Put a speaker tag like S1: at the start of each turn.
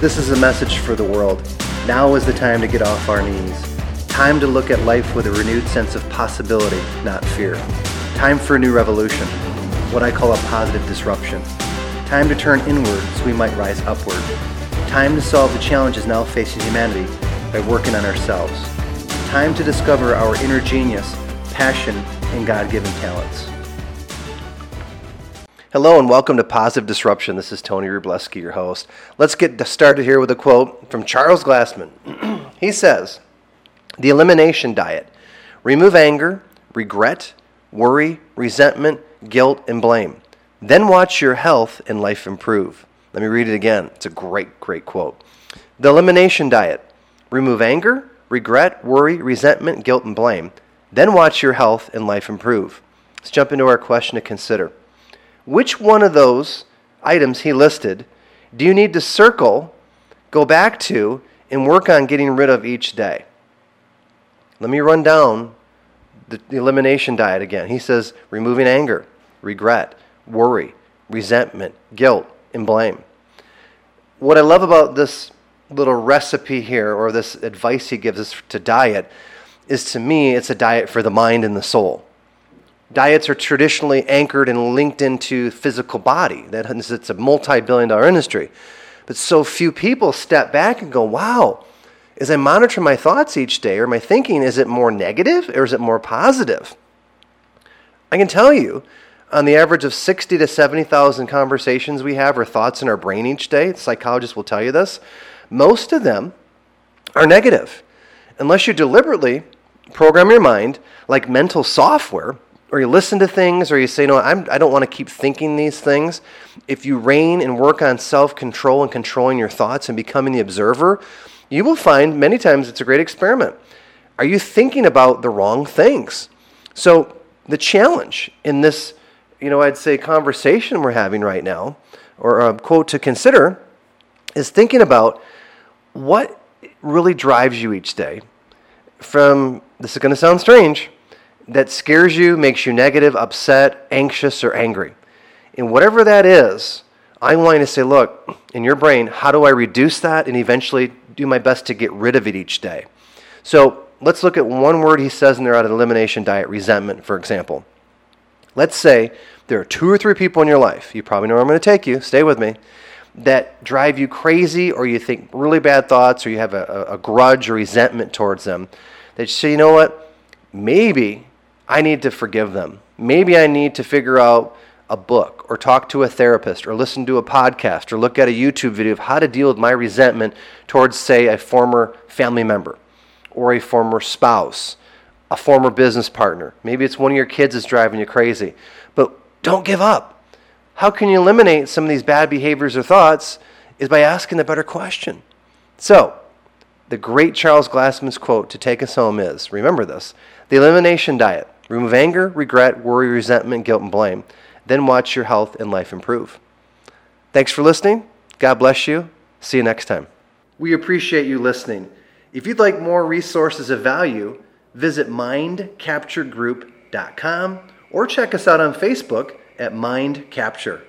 S1: This is a message for the world. Now is the time to get off our knees. Time to look at life with a renewed sense of possibility, not fear. Time for a new revolution, what I call a positive disruption. Time to turn inward so we might rise upward. Time to solve the challenges now facing humanity by working on ourselves. Time to discover our inner genius, passion, and God given talents. Hello and welcome to Positive Disruption. This is Tony Rubleski, your host. Let's get started here with a quote from Charles Glassman. he says, The elimination diet remove anger, regret, worry, resentment, guilt, and blame. Then watch your health and life improve. Let me read it again. It's a great, great quote. The elimination diet remove anger, regret, worry, resentment, guilt, and blame. Then watch your health and life improve. Let's jump into our question to consider. Which one of those items he listed do you need to circle, go back to, and work on getting rid of each day? Let me run down the elimination diet again. He says removing anger, regret, worry, resentment, guilt, and blame. What I love about this little recipe here, or this advice he gives us to diet, is to me, it's a diet for the mind and the soul. Diets are traditionally anchored and linked into physical body. That it's a multi-billion dollar industry. But so few people step back and go, wow, as I monitor my thoughts each day or my thinking, is it more negative or is it more positive? I can tell you, on the average of 60 to 70,000 conversations we have or thoughts in our brain each day, psychologists will tell you this, most of them are negative. Unless you deliberately program your mind like mental software or you listen to things, or you say, no, I'm, I don't want to keep thinking these things. If you reign and work on self control and controlling your thoughts and becoming the observer, you will find many times it's a great experiment. Are you thinking about the wrong things? So, the challenge in this, you know, I'd say conversation we're having right now, or a quote to consider, is thinking about what really drives you each day. From, this is going to sound strange, that scares you, makes you negative, upset, anxious, or angry. And whatever that is, I'm wanting to say, look, in your brain, how do I reduce that and eventually do my best to get rid of it each day? So let's look at one word he says in there out of the elimination diet resentment, for example. Let's say there are two or three people in your life, you probably know where I'm going to take you, stay with me, that drive you crazy or you think really bad thoughts or you have a, a grudge or resentment towards them. That you say, you know what, maybe I need to forgive them. Maybe I need to figure out a book or talk to a therapist or listen to a podcast or look at a YouTube video of how to deal with my resentment towards, say, a former family member or a former spouse, a former business partner. Maybe it's one of your kids that's driving you crazy. But don't give up. How can you eliminate some of these bad behaviors or thoughts? Is by asking the better question. So, the great Charles Glassman's quote to take us home is remember this the elimination diet. Remove anger, regret, worry, resentment, guilt, and blame. Then watch your health and life improve. Thanks for listening. God bless you. See you next time. We appreciate you listening. If you'd like more resources of value, visit mindcapturegroup.com or check us out on Facebook at Mind Capture.